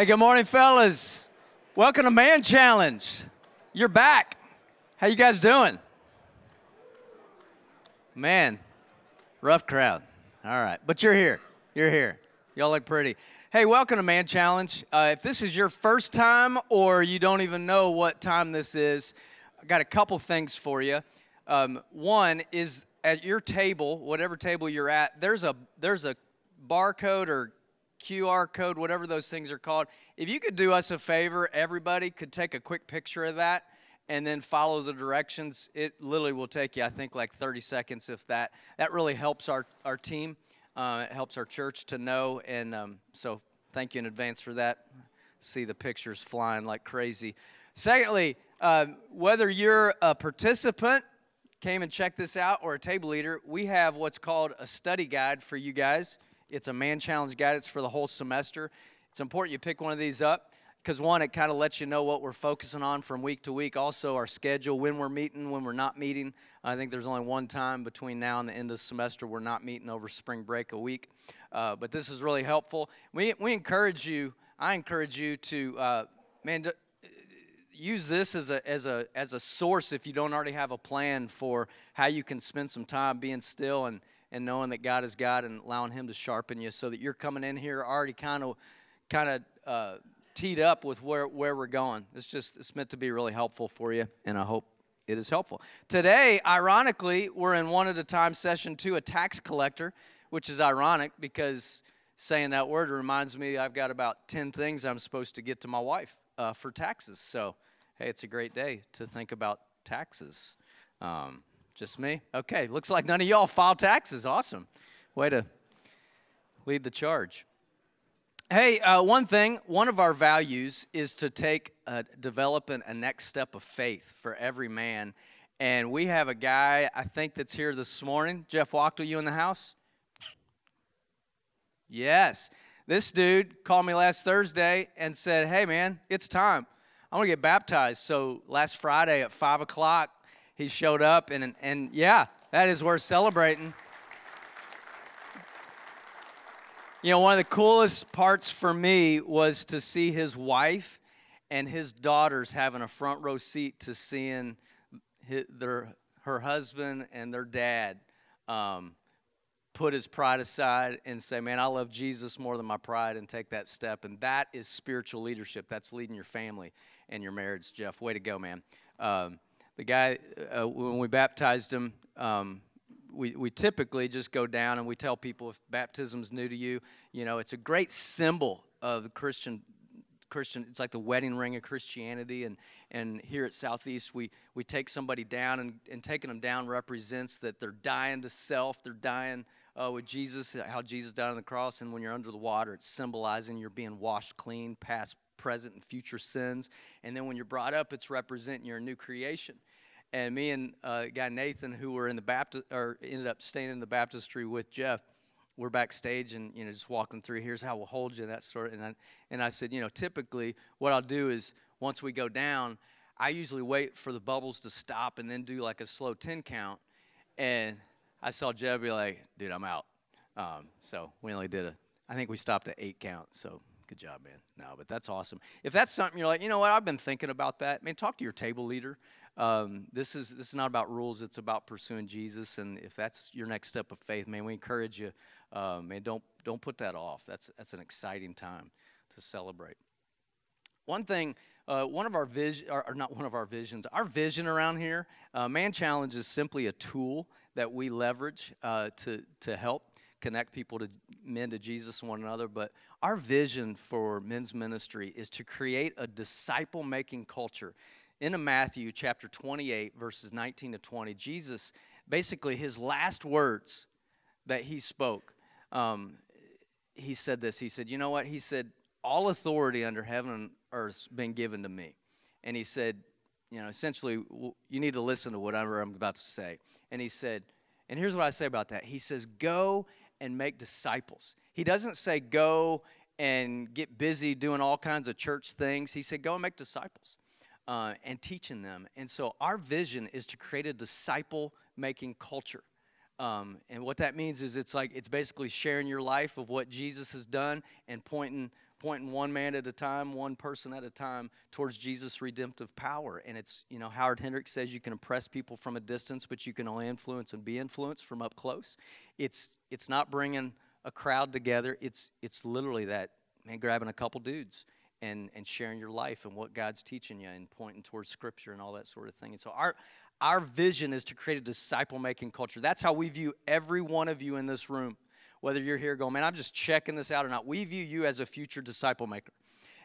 Hey, good morning, fellas. Welcome to Man Challenge. You're back. How you guys doing? Man, rough crowd. All right, but you're here. You're here. Y'all look pretty. Hey, welcome to Man Challenge. Uh, if this is your first time or you don't even know what time this is, I got a couple things for you. Um, one is at your table, whatever table you're at, there's a there's a barcode or QR code, whatever those things are called. If you could do us a favor, everybody could take a quick picture of that and then follow the directions. It literally will take you, I think, like 30 seconds if that. That really helps our, our team. Uh, it helps our church to know. And um, so thank you in advance for that. See the pictures flying like crazy. Secondly, um, whether you're a participant, came and checked this out, or a table leader, we have what's called a study guide for you guys. It's a man challenge guide. It's for the whole semester. It's important you pick one of these up because one, it kind of lets you know what we're focusing on from week to week. Also, our schedule, when we're meeting, when we're not meeting. I think there's only one time between now and the end of the semester we're not meeting over spring break a week. Uh, but this is really helpful. We, we encourage you, I encourage you to, uh, man, use this as a, as, a, as a source if you don't already have a plan for how you can spend some time being still and, and knowing that God is God and allowing Him to sharpen you, so that you're coming in here already kind of kind of uh, teed up with where where we're going. It's just it's meant to be really helpful for you, and I hope it is helpful. Today, ironically, we're in one at a time session two, a tax collector, which is ironic because saying that word reminds me I've got about ten things I'm supposed to get to my wife uh, for taxes. So hey, it's a great day to think about taxes. Um, just me? Okay, looks like none of y'all file taxes. Awesome. Way to lead the charge. Hey, uh, one thing, one of our values is to take, uh, developing a next step of faith for every man. And we have a guy, I think, that's here this morning. Jeff Wachtel, you in the house? Yes. This dude called me last Thursday and said, Hey, man, it's time. I want to get baptized. So last Friday at 5 o'clock, he showed up, and, and yeah, that is worth celebrating. You know, one of the coolest parts for me was to see his wife and his daughters having a front row seat to seeing his, their, her husband and their dad um, put his pride aside and say, Man, I love Jesus more than my pride, and take that step. And that is spiritual leadership. That's leading your family and your marriage, Jeff. Way to go, man. Um, the guy, uh, when we baptized him, um, we, we typically just go down and we tell people if baptism's new to you, you know, it's a great symbol of the Christian Christian, it's like the wedding ring of Christianity. And, and here at Southeast, we, we take somebody down, and, and taking them down represents that they're dying to self, they're dying uh, with Jesus, how Jesus died on the cross. And when you're under the water, it's symbolizing you're being washed clean, past, present, and future sins. And then when you're brought up, it's representing you're new creation and me and uh, guy Nathan, who were in the Baptist, or ended up staying in the baptistry with Jeff, we're backstage and you know just walking through. Here's how we'll hold you, that sort. Of, and I, and I said, you know, typically what I'll do is once we go down, I usually wait for the bubbles to stop and then do like a slow ten count. And I saw Jeff be like, dude, I'm out. Um, so we only did a, I think we stopped at eight count. So good job, man. No, but that's awesome. If that's something you're like, you know what, I've been thinking about that. Man, talk to your table leader. Um, this is this is not about rules. It's about pursuing Jesus. And if that's your next step of faith, man, we encourage you. Man, don't don't put that off. That's that's an exciting time to celebrate. One thing, uh, one of our vision, or, or, not one of our visions, our vision around here, uh, Man Challenge is simply a tool that we leverage uh, to to help connect people to men to Jesus and one another. But our vision for men's ministry is to create a disciple making culture into Matthew chapter 28, verses 19 to 20, Jesus, basically his last words that he spoke, um, he said this. He said, You know what? He said, All authority under heaven and earth's been given to me. And he said, You know, essentially, you need to listen to whatever I'm about to say. And he said, And here's what I say about that. He says, Go and make disciples. He doesn't say, Go and get busy doing all kinds of church things. He said, Go and make disciples. Uh, and teaching them. And so, our vision is to create a disciple making culture. Um, and what that means is it's like it's basically sharing your life of what Jesus has done and pointing pointing one man at a time, one person at a time towards Jesus' redemptive power. And it's, you know, Howard Hendricks says you can impress people from a distance, but you can only influence and be influenced from up close. It's it's not bringing a crowd together. It's it's literally that man grabbing a couple dudes and and sharing your life and what God's teaching you and pointing towards Scripture and all that sort of thing. And so our our vision is to create a disciple making culture. That's how we view every one of you in this room. Whether you're here going, man, I'm just checking this out or not. We view you as a future disciple maker.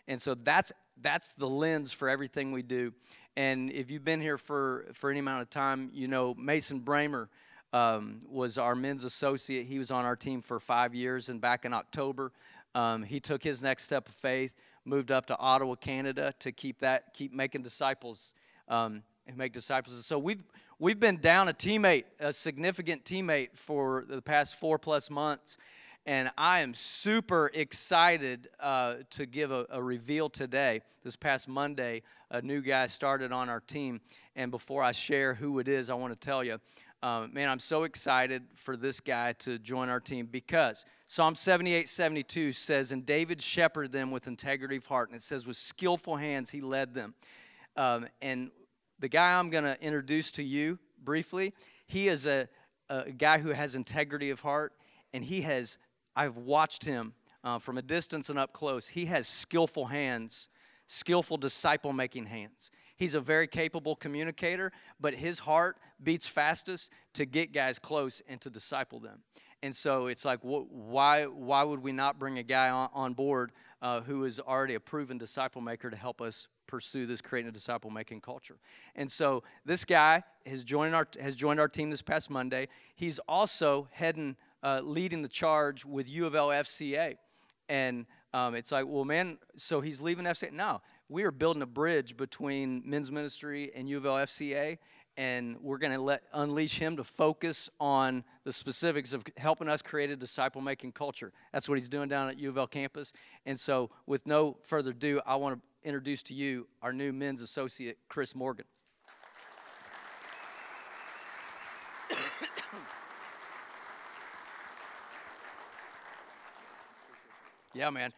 And so that's that's the lens for everything we do. And if you've been here for, for any amount of time, you know Mason Bramer um, was our men's associate. He was on our team for five years, and back in October, um, he took his next step of faith, moved up to Ottawa, Canada, to keep that keep making disciples um, and make disciples. And So we've we've been down a teammate, a significant teammate for the past four plus months, and I am super excited uh, to give a, a, reveal today. This past Monday, a new guy started on our team, and before I share who it is, I want to tell you. Um, man, I'm so excited for this guy to join our team because Psalm 78 72 says, And David shepherded them with integrity of heart. And it says, With skillful hands he led them. Um, and the guy I'm going to introduce to you briefly, he is a, a guy who has integrity of heart, and he has, I've watched him uh, from a distance and up close. He has skillful hands, skillful disciple making hands. He's a very capable communicator, but his heart beats fastest to get guys close and to disciple them. And so it's like, why, why would we not bring a guy on, on board uh, who is already a proven disciple maker to help us pursue this creating a disciple making culture. And so this guy has joined our has joined our team this past Monday. He's also heading uh, leading the charge with U of L FCA, and um, it's like, well, man, so he's leaving FCA. No, we are building a bridge between men's ministry and U of L FCA, and we're going to let unleash him to focus on the specifics of helping us create a disciple making culture. That's what he's doing down at U of L campus. And so, with no further ado, I want to introduce to you our new men's associate, Chris Morgan. yeah, man.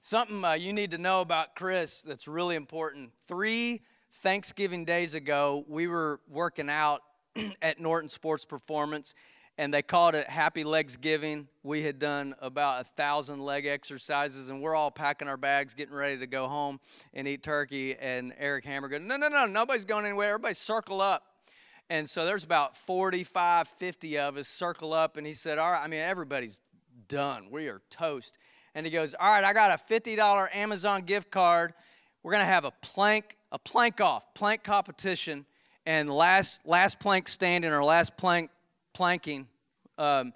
Something uh, you need to know about Chris that's really important. Three Thanksgiving days ago, we were working out at Norton Sports Performance and they called it Happy Legs Giving. We had done about a thousand leg exercises, and we're all packing our bags, getting ready to go home and eat turkey. And Eric Hammer goes, No, no, no, nobody's going anywhere. Everybody circle up. And so there's about 45, 50 of us circle up, and he said, All right, I mean, everybody's done. We are toast. And he goes, All right, I got a $50 Amazon gift card. We're going to have a plank, a plank off, plank competition. And last, last plank standing or last plank planking um,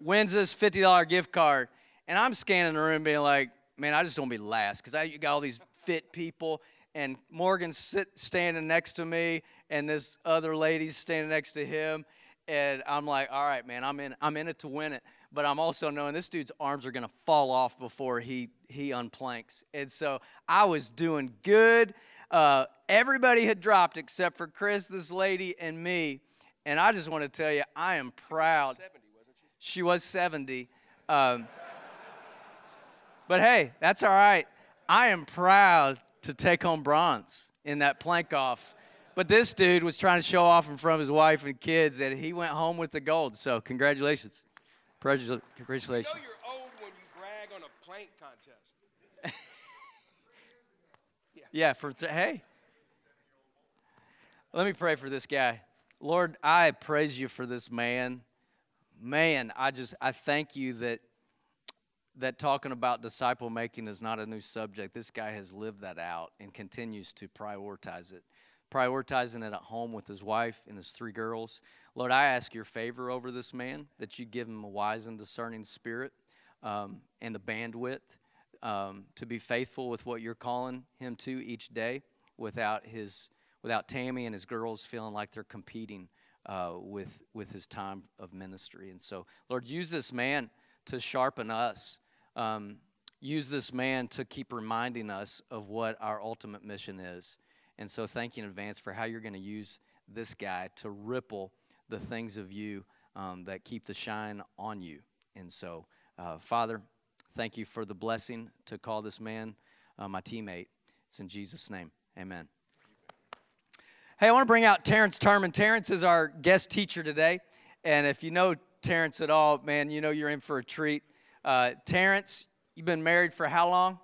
wins this $50 gift card. And I'm scanning the room being like, man, I just don't be last because I got all these fit people. And Morgan's sit, standing next to me, and this other lady's standing next to him. And I'm like, all right, man, I'm in, I'm in it to win it. But I'm also knowing this dude's arms are to fall off before he, he unplanks. And so I was doing good. Uh, everybody had dropped except for Chris, this lady, and me. And I just want to tell you, I am proud. 70, she? she? was 70. Um, but hey, that's all right. I am proud to take home bronze in that plank off. But this dude was trying to show off in front of his wife and kids, and he went home with the gold. So congratulations. Congratulations. You know you're old when you brag on a plank contest. yeah. yeah, for hey. Let me pray for this guy. Lord, I praise you for this man. Man, I just I thank you that that talking about disciple making is not a new subject. This guy has lived that out and continues to prioritize it. Prioritizing it at home with his wife and his three girls. Lord, I ask your favor over this man, that you give him a wise and discerning spirit um, and the bandwidth um, to be faithful with what you're calling him to each day without his without Tammy and his girls feeling like they're competing uh, with with his time of ministry. And so, Lord, use this man to sharpen us. Um, use this man to keep reminding us of what our ultimate mission is. And so, thank you in advance for how you're going to use this guy to ripple the things of you um, that keep the shine on you. And so, uh, Father, thank you for the blessing to call this man uh, my teammate. It's in Jesus' name. Amen. Hey, I want to bring out Terrence Turman. Terrence is our guest teacher today. And if you know Terrence at all, man, you know you're in for a treat. Uh, Terrence, you've been married for how long?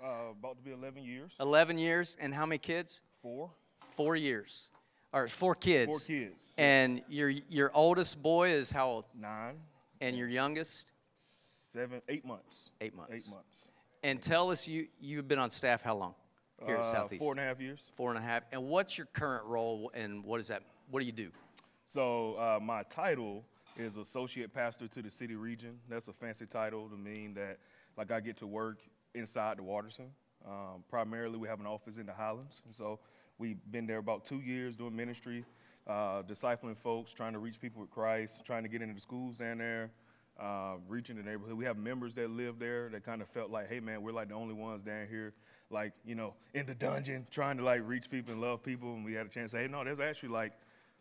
Uh, about to be 11 years. 11 years. And how many kids? Four. Four years. Or four kids. Four kids. And your, your oldest boy is how old? Nine. And your youngest? Seven, eight months. Eight months. Eight months. And tell us, you, you've been on staff how long? Here at Uh, Southeast. Four and a half years. Four and a half. And what's your current role and what is that? What do you do? So uh, my title is associate pastor to the city region. That's a fancy title to mean that like I get to work inside the Watterson. Um, primarily, we have an office in the Highlands, and so we've been there about two years doing ministry, uh, discipling folks, trying to reach people with Christ, trying to get into the schools down there, uh, reaching the neighborhood. We have members that live there that kind of felt like, hey man, we're like the only ones down here, like you know, in the dungeon, trying to like reach people and love people. And we had a chance to say, hey, no, there's actually like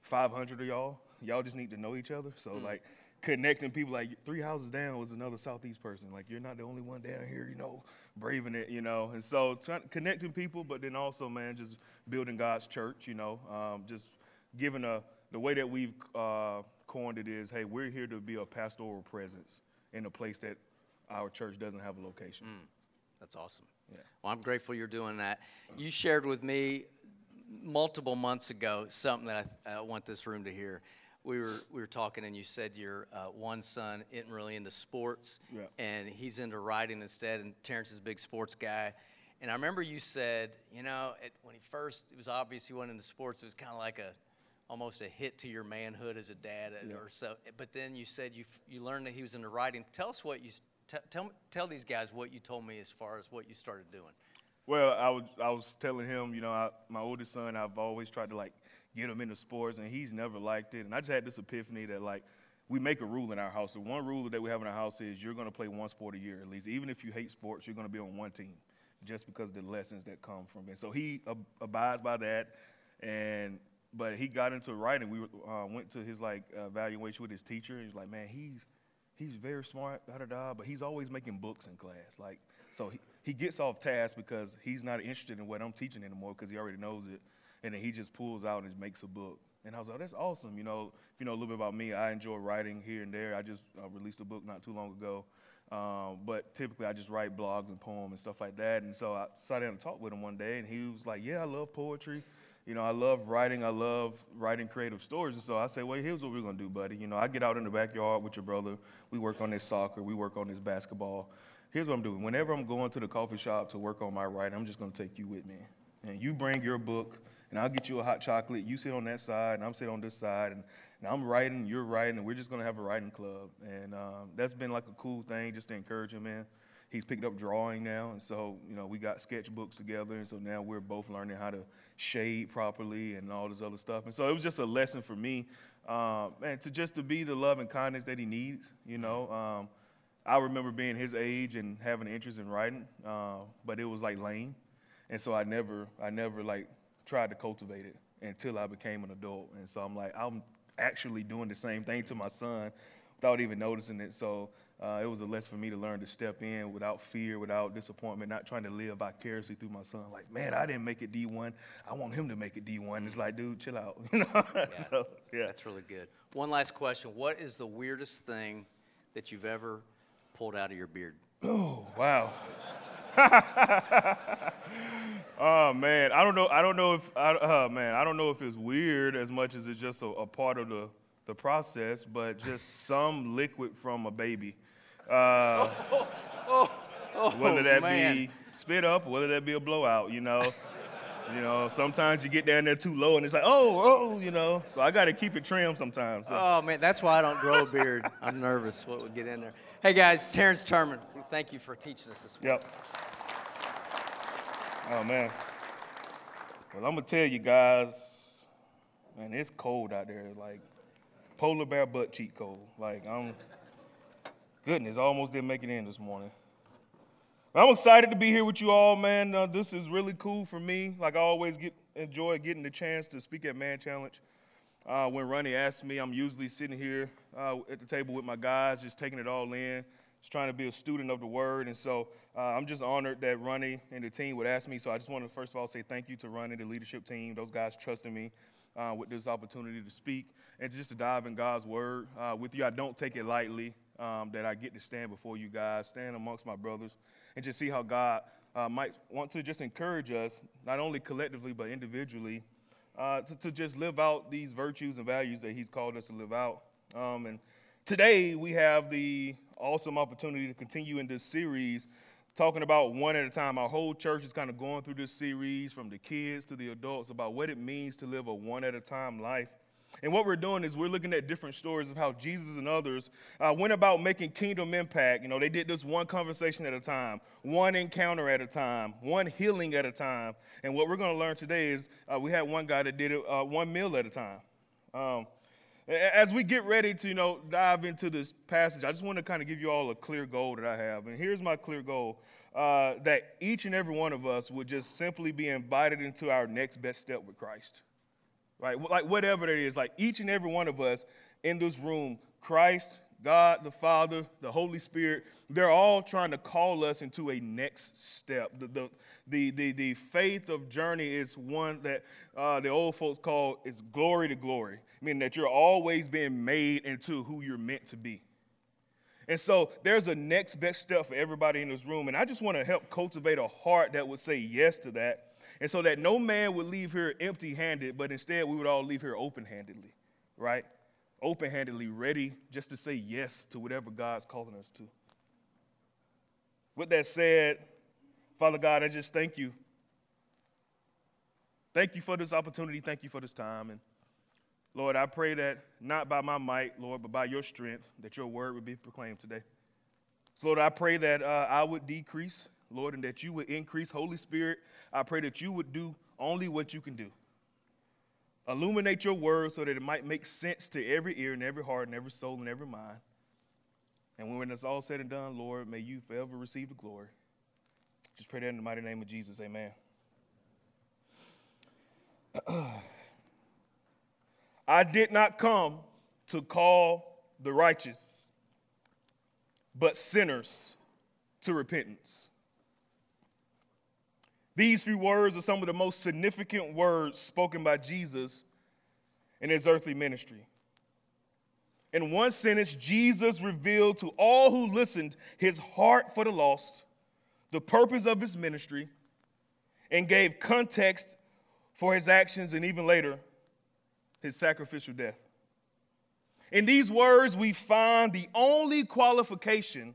500 of y'all. Y'all just need to know each other. So like connecting people, like three houses down was another Southeast person. Like you're not the only one down here, you know, braving it, you know. And so trying, connecting people, but then also, man, just building God's church, you know, um, just giving a the way that we've uh, coined it is, hey, we're here to be a pastoral presence in a place that our church doesn't have a location. That's awesome. Yeah. Well, I'm grateful you're doing that. You shared with me multiple months ago something that I, I want this room to hear. We were we were talking, and you said your uh, one son isn't really into sports, Yeah. and he's into writing instead. And Terrence is a big sports guy. And I remember you said, you know, it, when he first, it was obvious he went into sports. It was kind of like a almost a hit to your manhood as a dad, uh, or so. But then you said you you learned that he was into writing. Tell us what you t- tell tell these guys what you told me as far as what you started doing. Well, I was I was telling him, you know, I, my oldest son, I've always tried to like get him into sports, and he's never liked it. And I just had this epiphany that like we make a rule in our house. The one rule that we have in our house is you're going to play one sport a year at least. Even if you hate sports, you're going to be on one team, just because of the lessons that come from it. So he ab- abides by that, and but he got into writing. We uh, went to his like evaluation with his teacher. He's like, man, he's he's very smart, da da da, but he's always making books in class. Like, so he, he gets off task because he's not interested in what I'm teaching anymore because he already knows it. And then he just pulls out and makes a book. And I was like, that's awesome. You know, if you know a little bit about me, I enjoy writing here and there. I just uh, released a book not too long ago. Um, but typically I just write blogs and poems and stuff like that. And so I sat down and talked with him one day, and he was like, yeah, I love poetry. You know, I love writing. I love writing creative stories. And so I say, well, here's what we're going to do, buddy. You know, I get out in the backyard with your brother. We work on this soccer. We work on this basketball. Here's what I'm doing. Whenever I'm going to the coffee shop to work on my writing, I'm just going to take you with me. And you bring your book, and I'll get you a hot chocolate. You sit on that side, and I'm sitting on this side. And, and I'm writing, you're writing, and we're just going to have a writing club. And um, that's been like a cool thing just to encourage him, man. He's picked up drawing now, and so you know we got sketchbooks together, and so now we're both learning how to shade properly and all this other stuff. And so it was just a lesson for me, um, man, to just to be the love and kindness that he needs. You know, um, I remember being his age and having an interest in writing, uh, but it was like lame, and so I never, I never like tried to cultivate it until I became an adult. And so I'm like, I'm actually doing the same thing to my son without even noticing it. So uh, it was a lesson for me to learn to step in without fear, without disappointment, not trying to live vicariously through my son. Like, man, I didn't make it D1. I want him to make it D1. It's like, dude, chill out. You know? so, yeah. That's really good. One last question: What is the weirdest thing that you've ever pulled out of your beard? Oh, wow. oh man, I don't know. I don't know if. I, uh, man, I don't know if it's weird as much as it's just a, a part of the the process. But just some liquid from a baby, uh, Oh, whether that man. be spit up, whether that be a blowout, you know. You know, sometimes you get down there too low and it's like, oh, oh, you know. So I got to keep it trim sometimes. So. Oh man, that's why I don't grow a beard. I'm nervous what would get in there. Hey guys, Terrence Turman, thank you for teaching us this morning. Yep. Oh man. Well, I'm gonna tell you guys, man, it's cold out there. Like polar bear butt cheek cold. Like I'm, goodness, I almost didn't make it in this morning. But I'm excited to be here with you all, man. Uh, this is really cool for me. Like I always get enjoy getting the chance to speak at Man Challenge. Uh, when Ronnie asked me, I'm usually sitting here uh, at the table with my guys, just taking it all in, just trying to be a student of the word. And so uh, I'm just honored that Ronnie and the team would ask me. So I just want to first of all say thank you to Ronnie, the leadership team, those guys trusting me uh, with this opportunity to speak and just to dive in God's word uh, with you. I don't take it lightly um, that I get to stand before you guys, stand amongst my brothers, and just see how God uh, might want to just encourage us, not only collectively but individually, uh, to, to, just live out these virtues and values that He's called us to live out. Um, and today we have the awesome opportunity to continue in this series talking about one at a time. Our whole church is kind of going through this series from the kids to the adults about what it means to live a one at a time life. And what we're doing is we're looking at different stories of how Jesus and others uh, went about making kingdom impact. You know, they did this one conversation at a time, one encounter at a time, one healing at a time. And what we're going to learn today is uh, we had one guy that did it uh, one meal at a time. Um, as we get ready to, you know, dive into this passage, I just want to kind of give you all a clear goal that I have. And here's my clear goal uh, that each and every one of us would just simply be invited into our next best step with Christ right? Like whatever it is, like each and every one of us in this room, Christ, God, the Father, the Holy Spirit, they're all trying to call us into a next step. The, the, the, the, the faith of journey is one that uh, the old folks call is glory to glory, meaning that you're always being made into who you're meant to be. And so there's a next best step for everybody in this room. And I just want to help cultivate a heart that would say yes to that and so that no man would leave here empty handed, but instead we would all leave here open handedly, right? Open handedly, ready just to say yes to whatever God's calling us to. With that said, Father God, I just thank you. Thank you for this opportunity. Thank you for this time. And Lord, I pray that not by my might, Lord, but by your strength, that your word would be proclaimed today. So, Lord, I pray that uh, I would decrease Lord, and that you would increase. Holy Spirit, I pray that you would do only what you can do. Illuminate your word so that it might make sense to every ear and every heart and every soul and every mind. And when it's all said and done, Lord, may you forever receive the glory. Just pray that in the mighty name of Jesus. Amen. I did not come to call the righteous, but sinners to repentance. These few words are some of the most significant words spoken by Jesus in his earthly ministry. In one sentence, Jesus revealed to all who listened his heart for the lost, the purpose of his ministry, and gave context for his actions and even later, his sacrificial death. In these words, we find the only qualification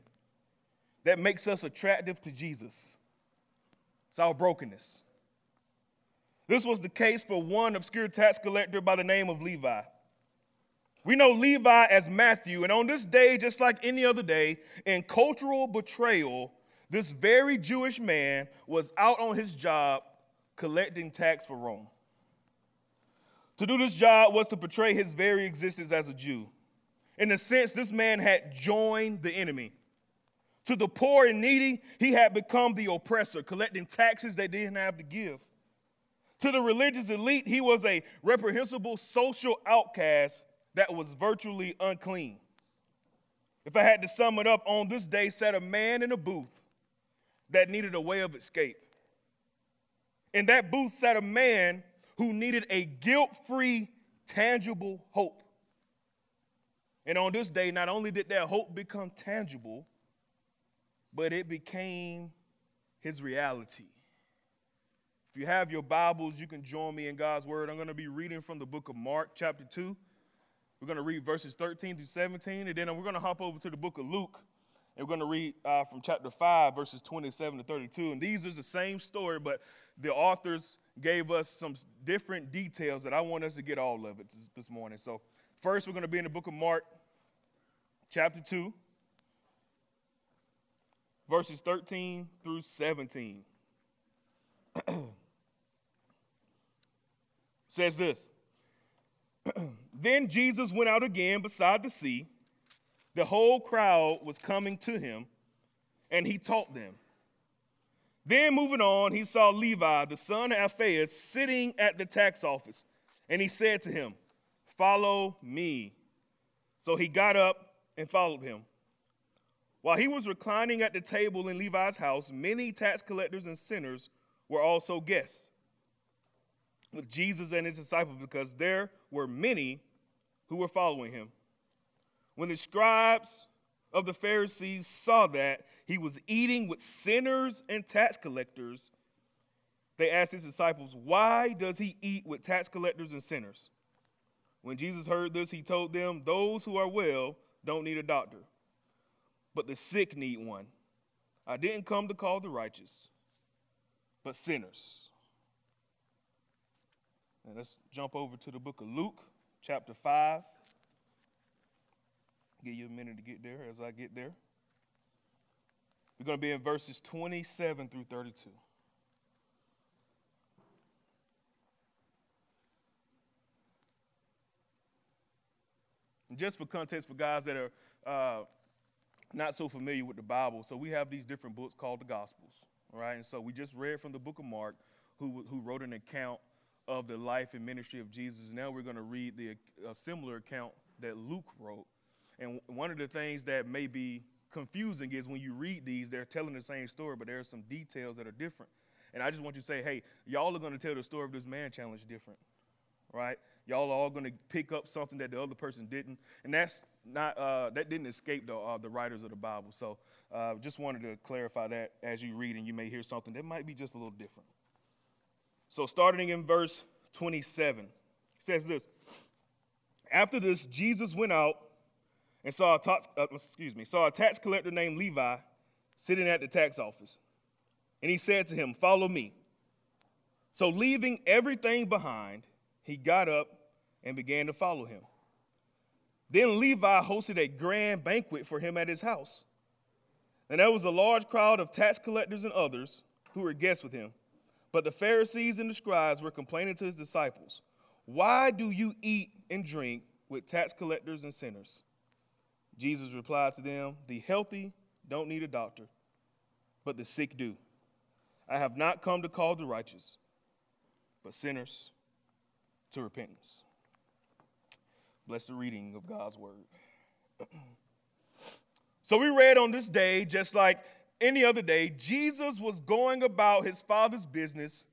that makes us attractive to Jesus it's our brokenness. This was the case for one obscure tax collector by the name of Levi. We know Levi as Matthew, and on this day, just like any other day, in cultural betrayal, this very Jewish man was out on his job collecting tax for Rome. To do this job was to portray his very existence as a Jew. In a sense, this man had joined the enemy. To the poor and needy, he had become the oppressor, collecting taxes they didn't have to give. To the religious elite, he was a reprehensible social outcast that was virtually unclean. If I had to sum it up, on this day sat a man in a booth that needed a way of escape. In that booth sat a man who needed a guilt free, tangible hope. And on this day, not only did that hope become tangible, but it became his reality. If you have your Bibles, you can join me in God's Word. I'm going to be reading from the book of Mark, chapter 2. We're going to read verses 13 through 17, and then we're going to hop over to the book of Luke, and we're going to read uh, from chapter 5, verses 27 to 32. And these are the same story, but the authors gave us some different details that I want us to get all of it this morning. So, first, we're going to be in the book of Mark, chapter 2, verses 13 through 17. says this Then Jesus went out again beside the sea. The whole crowd was coming to him, and he taught them. Then, moving on, he saw Levi, the son of Alphaeus, sitting at the tax office, and he said to him, Follow me. So he got up and followed him. While he was reclining at the table in Levi's house, many tax collectors and sinners were also guests with Jesus and his disciples because there were many who were following him. When the scribes of the Pharisees saw that he was eating with sinners and tax collectors, they asked his disciples, Why does he eat with tax collectors and sinners? When Jesus heard this, he told them, Those who are well don't need a doctor, but the sick need one. I didn't come to call the righteous, but sinners. And let's jump over to the book of Luke, chapter 5. Give you a minute to get there as I get there. We're going to be in verses 27 through 32. And just for context, for guys that are uh, not so familiar with the Bible, so we have these different books called the Gospels, right? And so we just read from the book of Mark, who, who wrote an account of the life and ministry of Jesus. Now we're going to read the, a similar account that Luke wrote. And one of the things that may be confusing is when you read these, they're telling the same story, but there are some details that are different. And I just want you to say, hey, y'all are going to tell the story of this man challenge different, right? Y'all are all going to pick up something that the other person didn't, and that's not uh, that didn't escape the uh, the writers of the Bible. So, uh, just wanted to clarify that as you read, and you may hear something that might be just a little different. So, starting in verse 27, says this After this, Jesus went out and saw a tax, uh, excuse me, saw a tax collector named Levi sitting at the tax office. And he said to him, Follow me. So, leaving everything behind, he got up and began to follow him. Then Levi hosted a grand banquet for him at his house. And there was a large crowd of tax collectors and others who were guests with him. But the Pharisees and the scribes were complaining to his disciples, Why do you eat and drink with tax collectors and sinners? Jesus replied to them, The healthy don't need a doctor, but the sick do. I have not come to call the righteous, but sinners to repentance. Bless the reading of God's word. so we read on this day, just like any other day, Jesus was going about his father's business,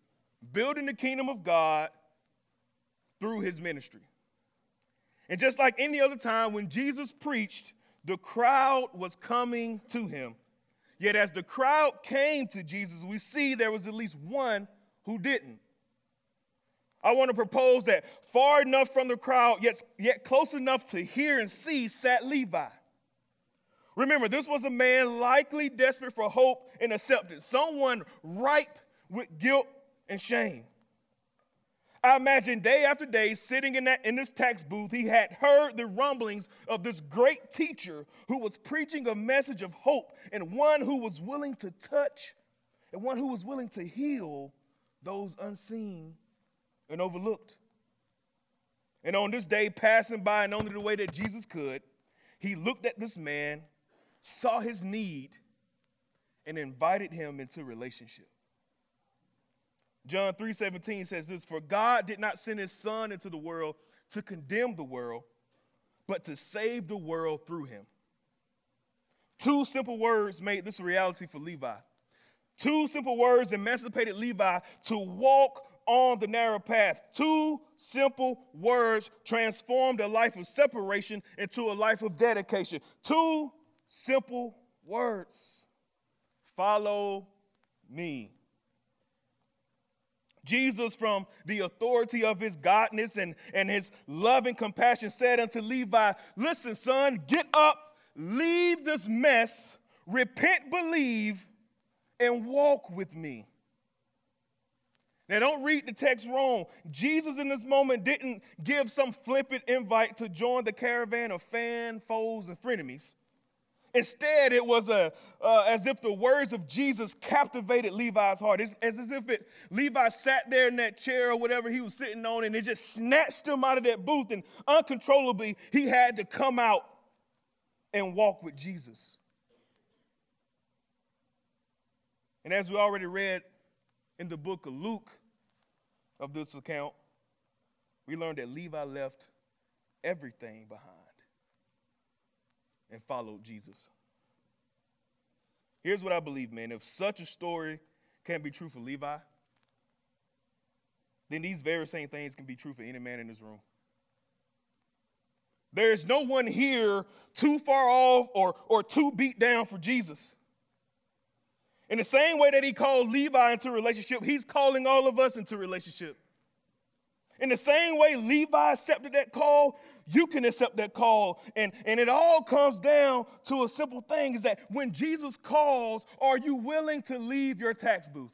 building the kingdom of God through his ministry. And just like any other time when Jesus preached, the crowd was coming to him. Yet as the crowd came to Jesus, we see there was at least one who didn't. I want to propose that far enough from the crowd, yet, yet close enough to hear and see, sat Levi. Remember, this was a man likely desperate for hope and acceptance, someone ripe with guilt and shame. I imagine day after day sitting in, that, in this tax booth, he had heard the rumblings of this great teacher who was preaching a message of hope and one who was willing to touch and one who was willing to heal those unseen and overlooked. And on this day, passing by and only the way that Jesus could, he looked at this man saw his need, and invited him into relationship. John 3:17 says this, "For God did not send his son into the world to condemn the world, but to save the world through him." Two simple words made this a reality for Levi. Two simple words emancipated Levi to walk on the narrow path. Two simple words transformed a life of separation into a life of dedication. Two simple words follow me. Jesus, from the authority of his godness and, and his loving compassion, said unto Levi, Listen, son, get up, leave this mess, repent, believe, and walk with me. Now, don't read the text wrong. Jesus in this moment didn't give some flippant invite to join the caravan of fan, foes, and frenemies. Instead, it was a, uh, as if the words of Jesus captivated Levi's heart. It's, it's as if it, Levi sat there in that chair or whatever he was sitting on, and it just snatched him out of that booth, and uncontrollably, he had to come out and walk with Jesus. And as we already read in the book of Luke, of this account, we learned that Levi left everything behind and followed Jesus. Here's what I believe, man. If such a story can be true for Levi, then these very same things can be true for any man in this room. There is no one here too far off or, or too beat down for Jesus. In the same way that he called Levi into relationship, he's calling all of us into relationship. In the same way Levi accepted that call, you can accept that call. And, and it all comes down to a simple thing is that when Jesus calls, are you willing to leave your tax booth?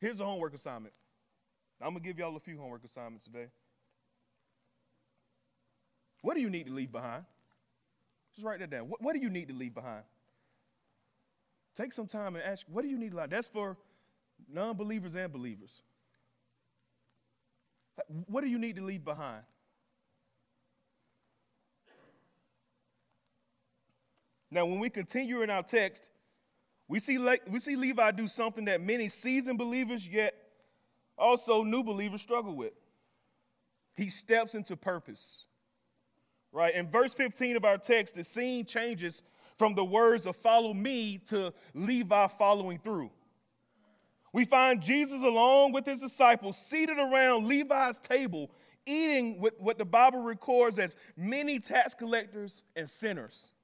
Here's a homework assignment. I'm going to give y'all a few homework assignments today. What do you need to leave behind? Just write that down. What, what do you need to leave behind? Take some time and ask, what do you need to leave? That's for non believers and believers. What do you need to leave behind? Now, when we continue in our text, we see, Le- we see Levi do something that many seasoned believers, yet also new believers, struggle with. He steps into purpose right? In verse 15 of our text, the scene changes from the words of follow me to Levi following through. We find Jesus along with his disciples seated around Levi's table, eating with what the Bible records as many tax collectors and sinners.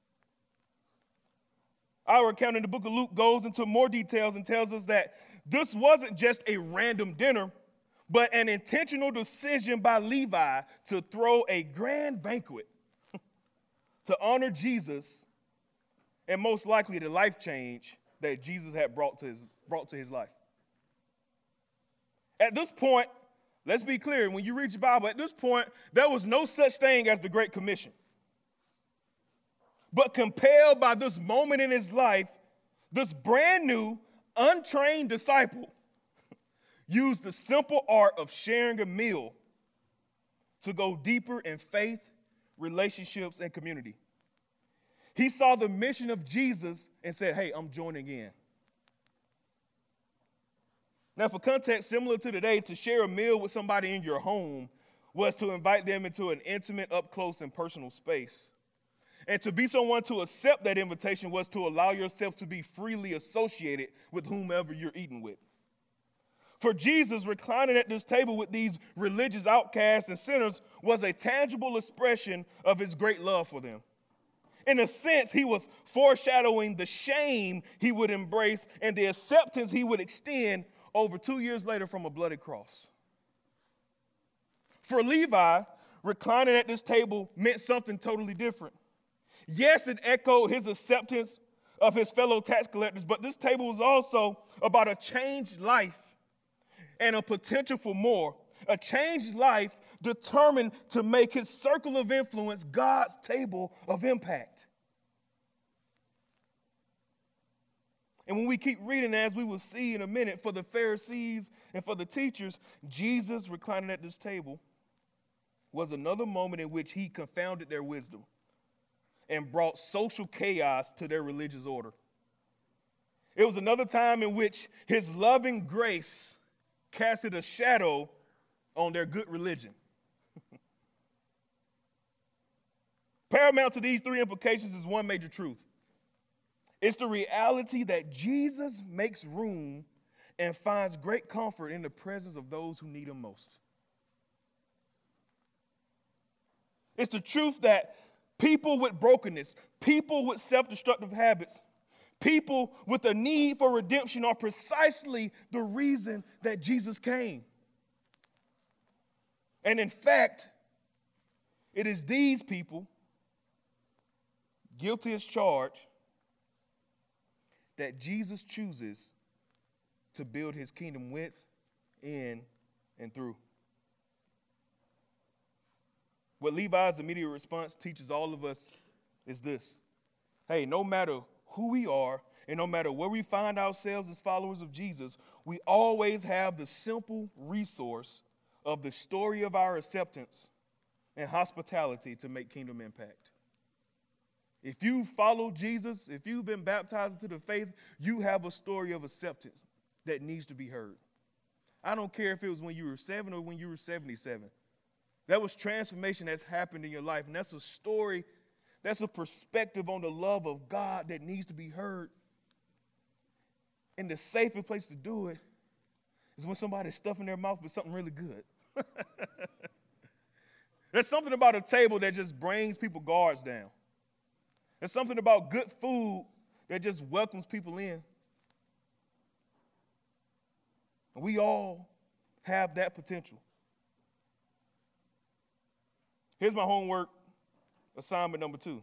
Our account in the book of Luke goes into more details and tells us that this wasn't just a random dinner, but an intentional decision by Levi to throw a grand banquet to honor Jesus and most likely the life change that Jesus had brought to his, brought to his life. At this point, let's be clear when you read your Bible, at this point, there was no such thing as the Great Commission. But compelled by this moment in his life, this brand new, untrained disciple used the simple art of sharing a meal to go deeper in faith relationships, and community. He saw the mission of Jesus and said, Hey, I'm joining in. Now, for context similar to today, to share a meal with somebody in your home was to invite them into an intimate, up close, and personal space. And to be someone to accept that invitation was to allow yourself to be freely associated with whomever you're eating with. For Jesus, reclining at this table with these religious outcasts and sinners was a tangible expression of his great love for them. In a sense, he was foreshadowing the shame he would embrace and the acceptance he would extend over two years later from a bloody cross. For Levi, reclining at this table meant something totally different. Yes, it echoed his acceptance of his fellow tax collectors, but this table was also about a changed life and a potential for more. A changed life determined to make his circle of influence God's table of impact. And when we keep reading, as we will see in a minute, for the Pharisees and for the teachers, Jesus reclining at this table was another moment in which he confounded their wisdom and brought social chaos to their religious order. It was another time in which his loving grace casted a shadow on their good religion. Paramount to these three implications is one major truth it's the reality that Jesus makes room and finds great comfort in the presence of those who need him most. It's the truth that people with brokenness, people with self destructive habits, people with a need for redemption are precisely the reason that Jesus came. And in fact, it is these people, guilty as charged, that Jesus chooses to build his kingdom with, in, and through. What Levi's immediate response teaches all of us is this hey, no matter who we are, and no matter where we find ourselves as followers of Jesus, we always have the simple resource of the story of our acceptance and hospitality to make kingdom impact. If you follow Jesus, if you've been baptized into the faith, you have a story of acceptance that needs to be heard. I don't care if it was when you were seven or when you were 77. That was transformation that's happened in your life. And that's a story, that's a perspective on the love of God that needs to be heard. And the safest place to do it is when somebody's stuffing their mouth with something really good. There's something about a table that just brings people guards down. There's something about good food that just welcomes people in. We all have that potential. Here's my homework assignment number two.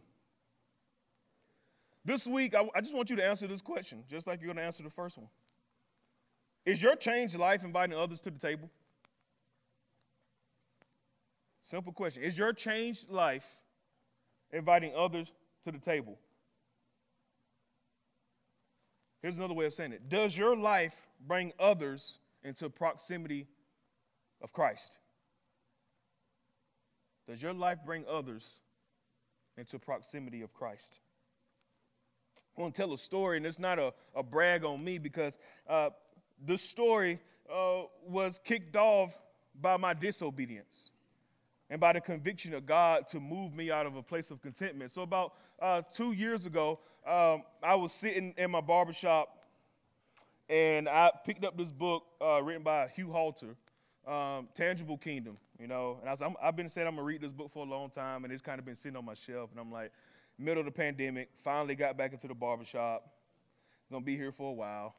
This week, I, I, just want you to answer this question, just like you're going to answer the first one. Is your changed life inviting others to the table? Simple question. Is your changed life inviting others to the table? Here's another way of saying it Does your life bring others into proximity of Christ? Does your life bring others into proximity of Christ? I want to tell a story, and it's not a, a brag on me because uh, this story uh, was kicked off by my disobedience and by the conviction of God to move me out of a place of contentment. So, about uh, two years ago, um, I was sitting in my barbershop and I picked up this book uh, written by Hugh Halter, um, Tangible Kingdom, you know. And I was, i have been saying I'm gonna read this book for a long time, and it's kind of been sitting on my shelf. And I'm like, middle of the pandemic, finally got back into the barbershop. Gonna be here for a while.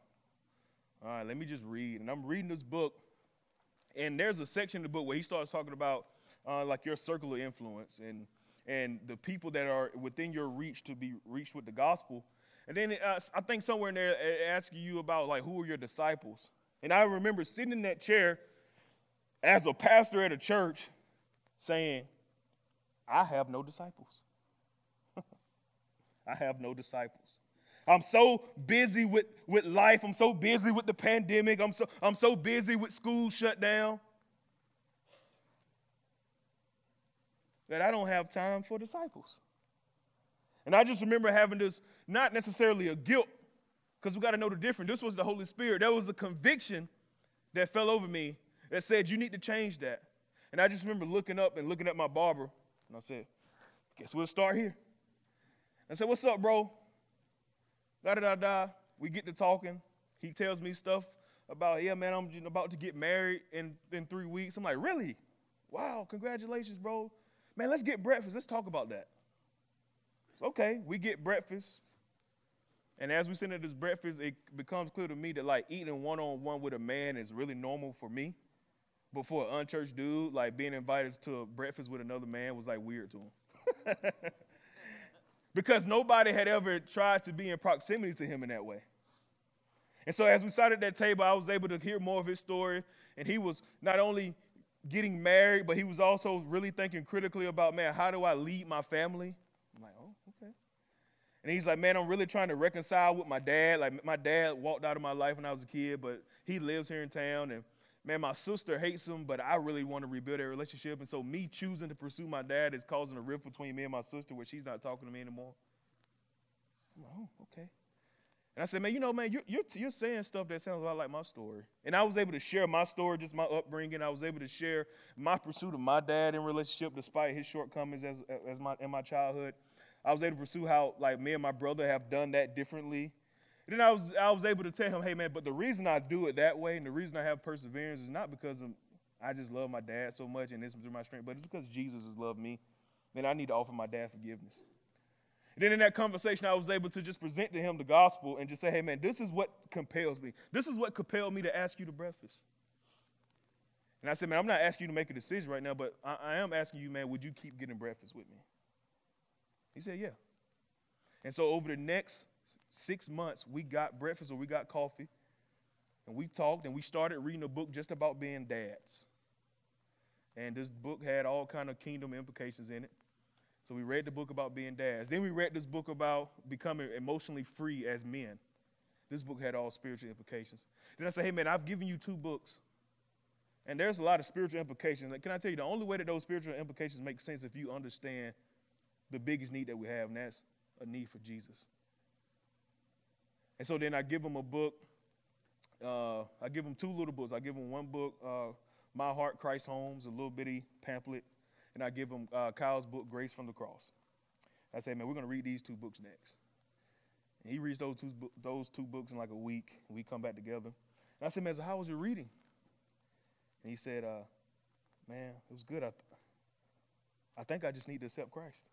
All right, let me just read. And I'm reading this book, and there's a section in the book where he starts talking about uh, like your circle of influence and and the people that are within your reach to be reached with the gospel. And then uh, I think somewhere in there asking you about like who are your disciples. And I remember sitting in that chair as a pastor at a church saying, I have no disciples. I have no disciples. I'm so busy with, with life. I'm so busy with the pandemic. I'm so, I'm so busy with school shut down. that I don't have time for disciples. And I just remember having this, not necessarily a guilt, because we got to know the difference. This was the Holy Spirit. There was a conviction that fell over me that said, You need to change that. And I just remember looking up and looking at my barber, and I said, Guess we'll start here. I said, What's up, bro? Da da da da. We get to talking. He tells me stuff about, Yeah, man, I'm about to get married in, in three weeks. I'm like, Really? Wow, congratulations, bro. Man, let's get breakfast. Let's talk about that. It's okay. We get breakfast. And as we sit at this breakfast, it becomes clear to me that like eating one on one with a man is really normal for me. But for an unchurched dude, like being invited to breakfast with another man was like weird to him. because nobody had ever tried to be in proximity to him in that way. And so as we sat at that table, I was able to hear more of his story. And he was not only getting married, but he was also really thinking critically about, man, how do I lead my family? I'm like, oh, okay. And he's like, man, I'm really trying to reconcile with my dad. Like, my dad walked out of my life when I was a kid, but he lives here in town. And man, my sister hates him, but I really want to rebuild that relationship. And so, me choosing to pursue my dad is causing a rift between me and my sister where she's not talking to me anymore. I'm like, oh, okay. And I said, man, you know, man, you're, you're, you're, saying stuff that sounds a lot like my story. And I was able to share my story, just my upbringing. I was able to share my pursuit of my dad in relationship despite his shortcomings as, as my, in my childhood. I was able to pursue how, like, me and my brother have done that differently. Then I was, I was able to tell him, hey, man, but the reason I do it that way and the reason I have perseverance is not because of, I just love my dad so much and this is through my strength, but it's because Jesus has loved me. And I need to offer my dad forgiveness. And then in that conversation, I was able to just present to him the gospel and just say, hey, man, this is what compels me. This is what compelled me to ask you to breakfast. And I said, man, I'm not asking you to make a decision right now, but I, I am asking you, man, would you keep getting breakfast with me? He said, yeah. And so over the next six months, we got breakfast or we got coffee, and we talked, and we started reading a book just about being dads. And this book had all kind of kingdom implications in it. So we read the book about being dads. Then we read this book about becoming emotionally free as men. This book had all spiritual implications. Then I said, hey man, I've given you two books. And there's a lot of spiritual implications. Like, Can I tell you, the only way that those spiritual implications make sense if you understand the biggest need that we have, and that's a need for Jesus. And so then I give them a book. Uh, I give them two little books. I give them one book, uh, My Heart, Christ's Home, a little bitty pamphlet, and I give them uh, Kyle's book, Grace from the Cross. I say, man, we're going to read these two books next. And he reads those two, those two books in like a week, we come back together. And I said, man, so how was your reading? And he said, uh, man, it was good. I, th- I think I just need to accept Christ.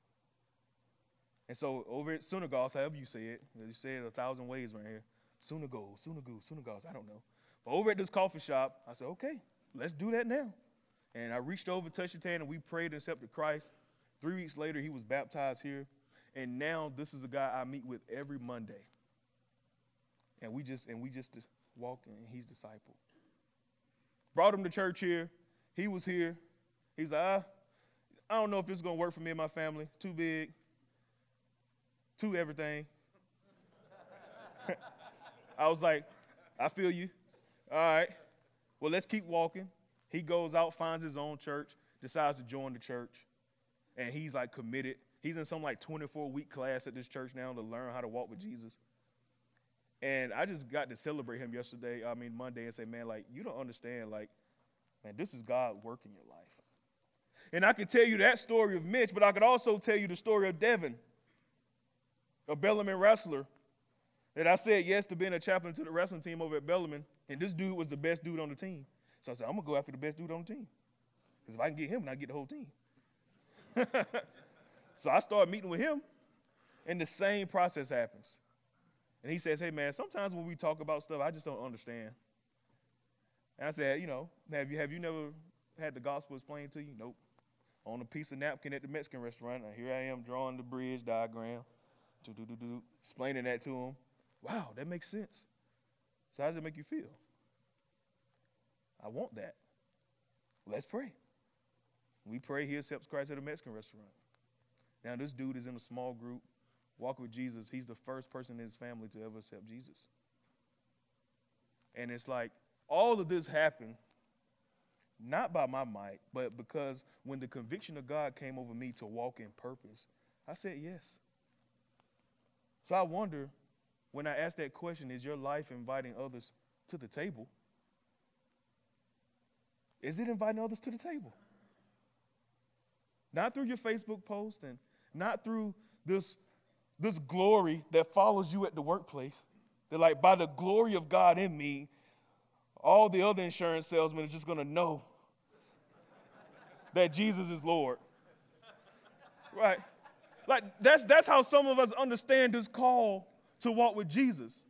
And so over at Sunagos, however you say it, you say it a thousand ways right here. Sunago, Sunago, Sunagos, I don't know. But over at this coffee shop, I said, okay, let's do that now. And I reached over, touched his hand, and we prayed and accepted Christ. Three weeks later, he was baptized here. And now this is a guy I meet with every Monday. And we just and we just walk and he's disciple. Brought him to church here. He was here. He's like, ah, I don't know if this is gonna work for me and my family. Too big. Too everything. I was like, I feel you. All right. Well, let's keep walking. He goes out, finds his own church, decides to join the church, and he's like committed. He's in some like 24 week class at this church now to learn how to walk with Jesus. And I just got to celebrate him yesterday, I mean, Monday, and say, man, like, you don't understand, like, man, this is God working your life. And I could tell you that story of Mitch, but I could also tell you the story of Devin, a Bellarmine wrestler, that I said yes to being a chaplain to the wrestling team over at Bellarmine, and this dude was the best dude on the team. So I said, I'm gonna go after the best dude on the team. Because if I can get him, then I get the whole team. so I started meeting with him, and the same process happens. And he says, Hey man, sometimes when we talk about stuff, I just don't understand. And I said, you know, have you have you never had the gospel explained to you? Nope. On a piece of napkin at the Mexican restaurant, here I am drawing the bridge diagram, do do do do, explaining that to him. Wow, that makes sense. So how does it make you feel? I want that. Let's pray. We pray he accepts Christ at a Mexican restaurant. Now, this dude is in a small group, walk with Jesus. He's the first person in his family to ever accept Jesus. And it's like all of this happened not by my might, but because when the conviction of God came over me to walk in purpose, I said yes. So I wonder when I ask that question, is your life inviting others to the table? Is it inviting others to the table? Not through your Facebook post and not through this, this glory that follows you at the workplace. They're like, by the glory of God in me, all the other insurance salesmen are just going to know that Jesus is Lord. Right? Like, that's, that's how some of us understand this call to walk with Jesus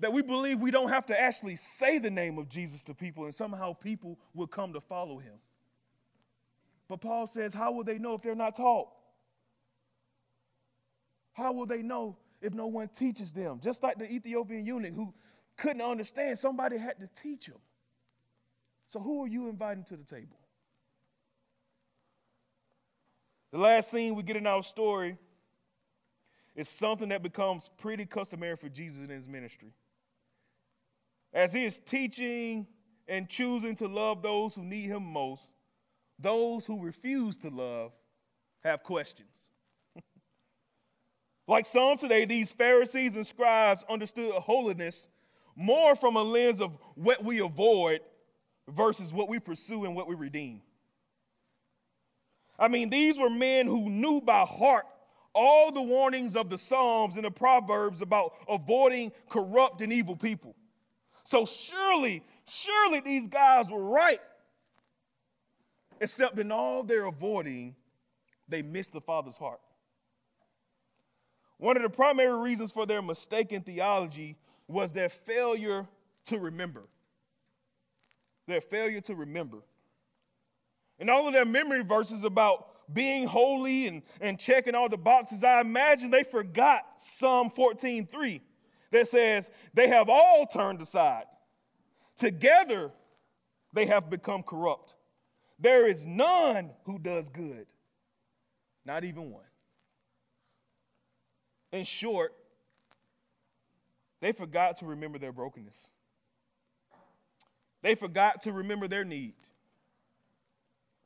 that we believe we don't have to actually say the name of Jesus to people and somehow people will come to follow him. But Paul says, How will they know if they're not taught? How will they know if no one teaches them? Just like the Ethiopian eunuch who couldn't understand, somebody had to teach him. So, who are you inviting to the table? The last scene we get in our story is something that becomes pretty customary for Jesus in his ministry as he is teaching and choosing to love those who need him most, those who refuse to love have questions. like some today, these Pharisees and scribes understood holiness more from a lens of what we avoid versus what we pursue and what we redeem. I mean, these were men who knew by heart all the warnings of the Psalms and the Proverbs about avoiding corrupt and evil people. So surely, surely these guys were right. Except in all their avoiding, they missed the Father's heart. One of the primary reasons for their mistaken theology was their failure to remember. Their failure to remember. And all of their memory verses about being holy and, and checking all the boxes, I imagine they forgot Psalm 14:3 that says, They have all turned aside. Together they have become corrupt. There is none who does good, not even one. In short, they forgot to remember their brokenness. They forgot to remember their need.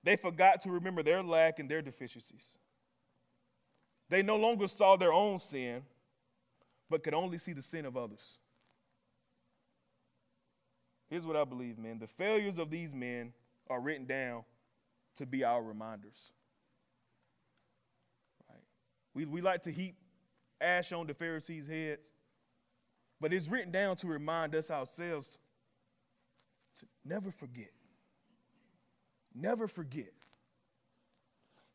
They forgot to remember their lack and their deficiencies. They no longer saw their own sin, but could only see the sin of others. Here's what I believe, man. The failures of these men are written down to be our reminders. Right? We, we like to heap ash on the Pharisees' heads, but it's written down to remind us ourselves to never forget. Never forget.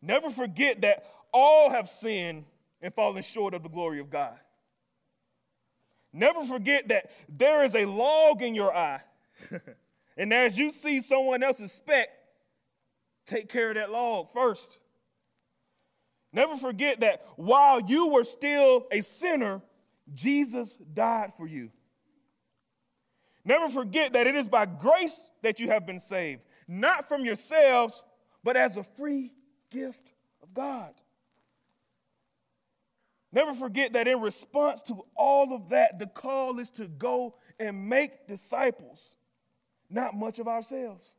Never forget that all have sinned and fallen short of the glory of God. Never forget that there is a log in your eye. and as you see someone else's speck, take care of that log first. Never forget that while you were still a sinner, Jesus died for you. Never forget that it is by grace that you have been saved, not from yourselves, but as a free gift of God. Never forget that in response to all of that, the call is to go and make disciples, not much of ourselves.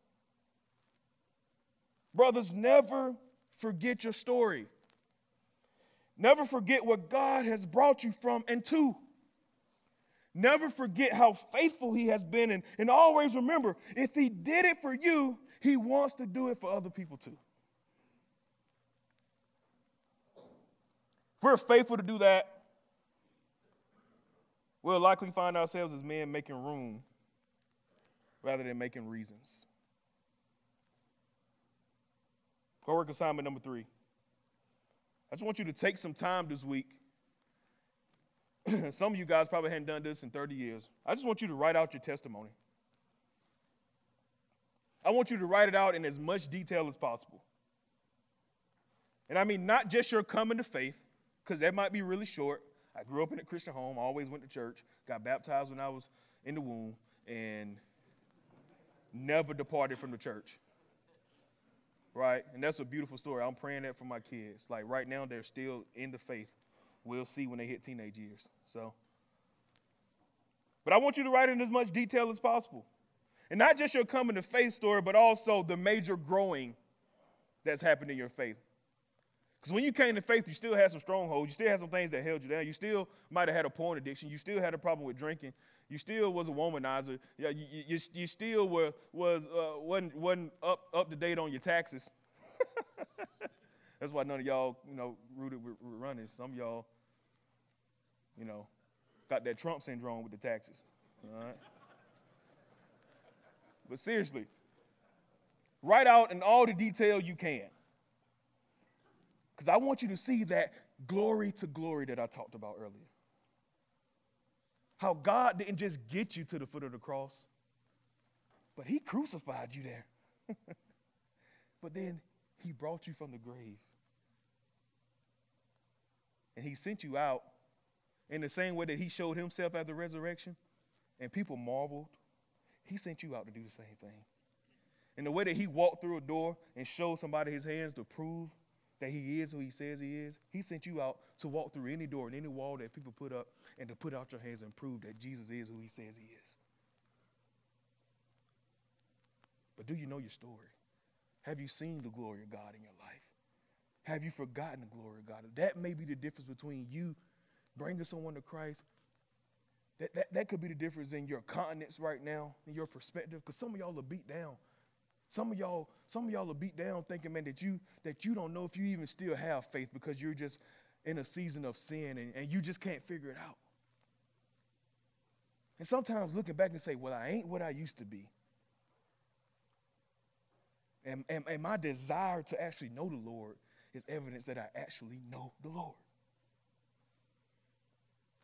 Brothers, never forget your story. Never forget what God has brought you from and to. Never forget how faithful He has been. And, and always remember if He did it for you, He wants to do it for other people too. If we're faithful to do that, we'll likely find ourselves as men making room rather than making reasons. Homework assignment number three. I just want you to take some time this week. some of you guys probably hadn't done this in 30 years. I just want you to write out your testimony. I want you to write it out in as much detail as possible. And I mean, not just your coming to faith, because that might be really short. I grew up in a Christian home, always went to church, got baptized when I was in the womb, and never departed from the church right? And that's a beautiful story. I'm praying that for my kids. Like right now, they're still in the faith. We'll see when they hit teenage years. So, but I want you to write in as much detail as possible. And not just your coming to faith story, but also the major growing that's happened in your faith. Because when you came to faith, you still had some strongholds. You still had some things that held you down. You still might have had a porn addiction. You still had a problem with drinking. You still was a womanizer. Yeah, you, you, you still were, was, uh, wasn't, wasn't up, up to date on your taxes. That's why none of y'all, you know, rooted with, running. Some of y'all, you know, got that Trump syndrome with the taxes. All right? But seriously, write out in all the detail you can. Because I want you to see that glory to glory that I talked about earlier. How God didn't just get you to the foot of the cross, but He crucified you there. but then He brought you from the grave. And He sent you out in the same way that He showed Himself at the resurrection, and people marveled. He sent you out to do the same thing. And the way that He walked through a door and showed somebody His hands to prove that he is who he says he is. He sent you out to walk through any door and any wall that people put up and to put out your hands and prove that Jesus is who he says he is. But do you know your story? Have you seen the glory of God in your life? Have you forgotten the glory of God? That may be the difference between you bringing someone to Christ. That, that, that could be the difference in your continence right now, in your perspective, because some of y'all are beat down. Some of y'all, some of y'all are beat down thinking, man, that you that you don't know if you even still have faith because you're just in a season of sin and, and you just can't figure it out. And sometimes looking back and say, well, I ain't what I used to be. And, and, and my desire to actually know the Lord is evidence that I actually know the Lord.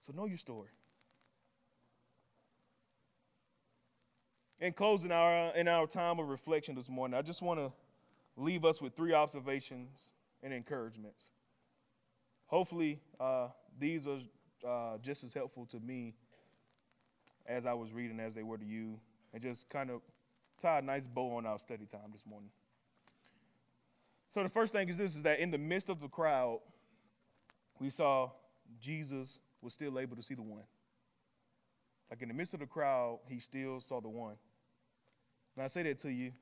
So know your story. In closing our in our time of reflection this morning, I just want to leave us with three observations and encouragements. Hopefully, uh, these are uh, just as helpful to me as I was reading as they were to you, and just kind of tie a nice bow on our study time this morning. So the first thing is this: is that in the midst of the crowd, we saw Jesus was still able to see the one. Like in the midst of the crowd, he still saw the one. And I say that to you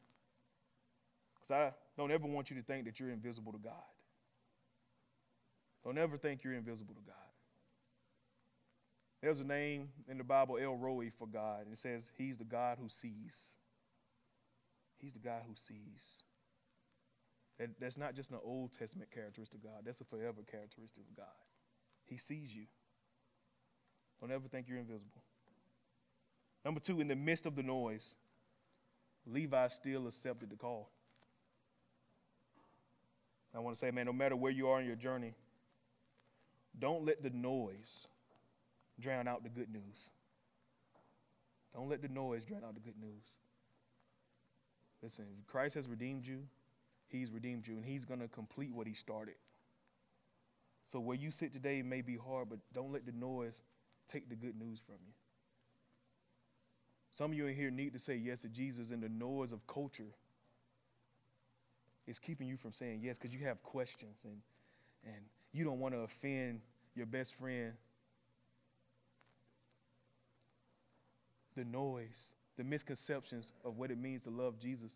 because I don't ever want you to think that you're invisible to God. Don't ever think you're invisible to God. There's a name in the Bible, El Roi, for God. It says he's the God who sees. He's the God who sees. That, that's not just an Old Testament characteristic of God, that's a forever characteristic of God. He sees you. Don't ever think you're invisible. Number two, in the midst of the noise, Levi still accepted the call. I want to say, man, no matter where you are in your journey, don't let the noise drown out the good news. Don't let the noise drown out the good news. Listen, Christ has redeemed you, He's redeemed you, and He's going to complete what He started. So where you sit today may be hard, but don't let the noise take the good news from you. Some of you in here need to say yes to Jesus, and the noise of culture is keeping you from saying yes because you have questions and, and you don't want to offend your best friend. The noise, the misconceptions of what it means to love Jesus.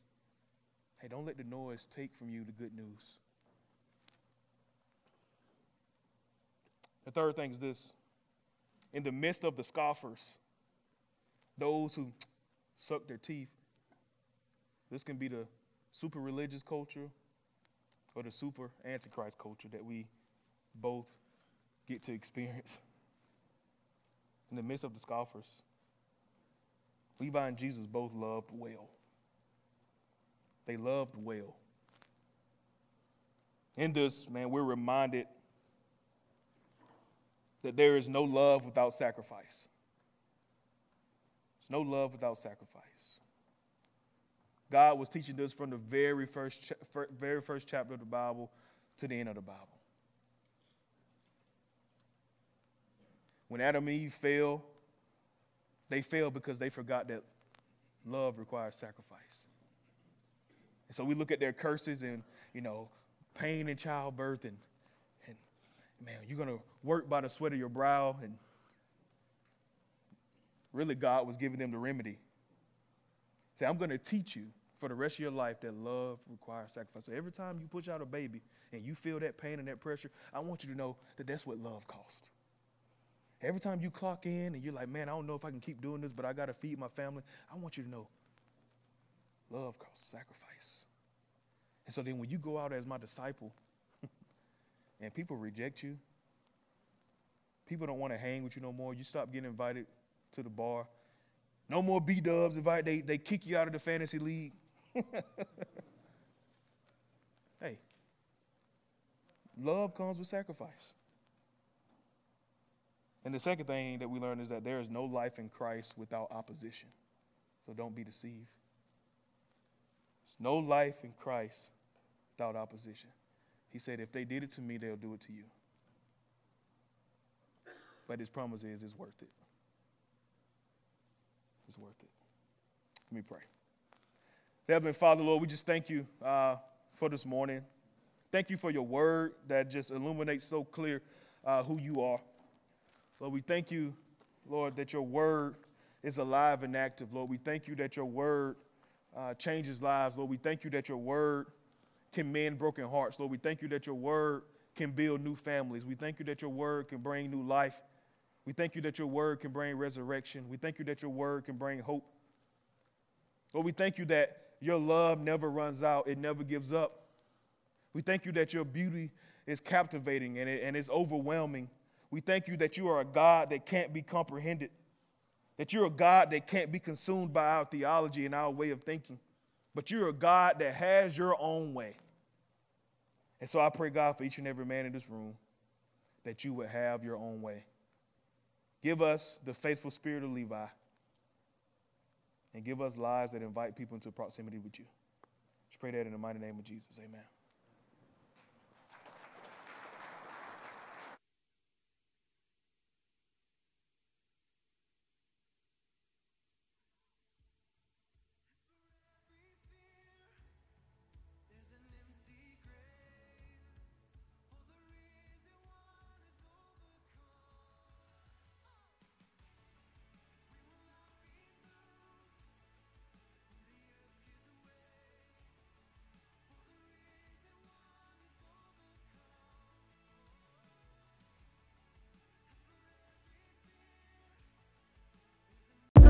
Hey, don't let the noise take from you the good news. The third thing is this in the midst of the scoffers, those who suck their teeth, this can be the super religious culture or the super antichrist culture that we both get to experience. In the midst of the scoffers, Levi and Jesus both loved well. They loved well. In this, man, we're reminded that there is no love without sacrifice. There's no love without sacrifice. God was teaching this from the very first, very first chapter of the Bible to the end of the Bible. When Adam and Eve fell, they fell because they forgot that love requires sacrifice. And so we look at their curses and, you know, pain in childbirth and, and man, you're going to work by the sweat of your brow. And really, God was giving them the remedy. Say, I'm going to teach you for the rest of your life that love requires sacrifice. So every time you push out a baby and you feel that pain and that pressure, I want you to know that that's what love costs. Every time you clock in and you're like, man, I don't know if I can keep doing this, but I got to feed my family, I want you to know love costs sacrifice. And so then when you go out as my disciple and people reject you, people don't want to hang with you no more, you stop getting invited to the bar. No more B dubs invite, they, they kick you out of the fantasy league. hey, love comes with sacrifice. And the second thing that we learn is that there is no life in Christ without opposition. So don't be deceived. There's no life in Christ without opposition. He said, if they did it to me, they'll do it to you. But his promise is, it's worth it. It's worth it. Let me pray. Heavenly Father, Lord, we just thank you uh, for this morning. Thank you for your word that just illuminates so clear uh, who you are. Lord, we thank you, Lord, that your word is alive and active. Lord, we thank you that your word uh, changes lives. Lord, we thank you that your word can mend broken hearts. Lord, we thank you that your word can build new families. We thank you that your word can bring new life. We thank you that your word can bring resurrection. We thank you that your word can bring hope. Lord, we thank you that your love never runs out, it never gives up. We thank you that your beauty is captivating and, it, and it's overwhelming. We thank you that you are a God that can't be comprehended, that you're a God that can't be consumed by our theology and our way of thinking, but you're a God that has your own way. And so I pray, God, for each and every man in this room, that you would have your own way. Give us the faithful spirit of Levi and give us lives that invite people into proximity with you. Just pray that in the mighty name of Jesus. Amen.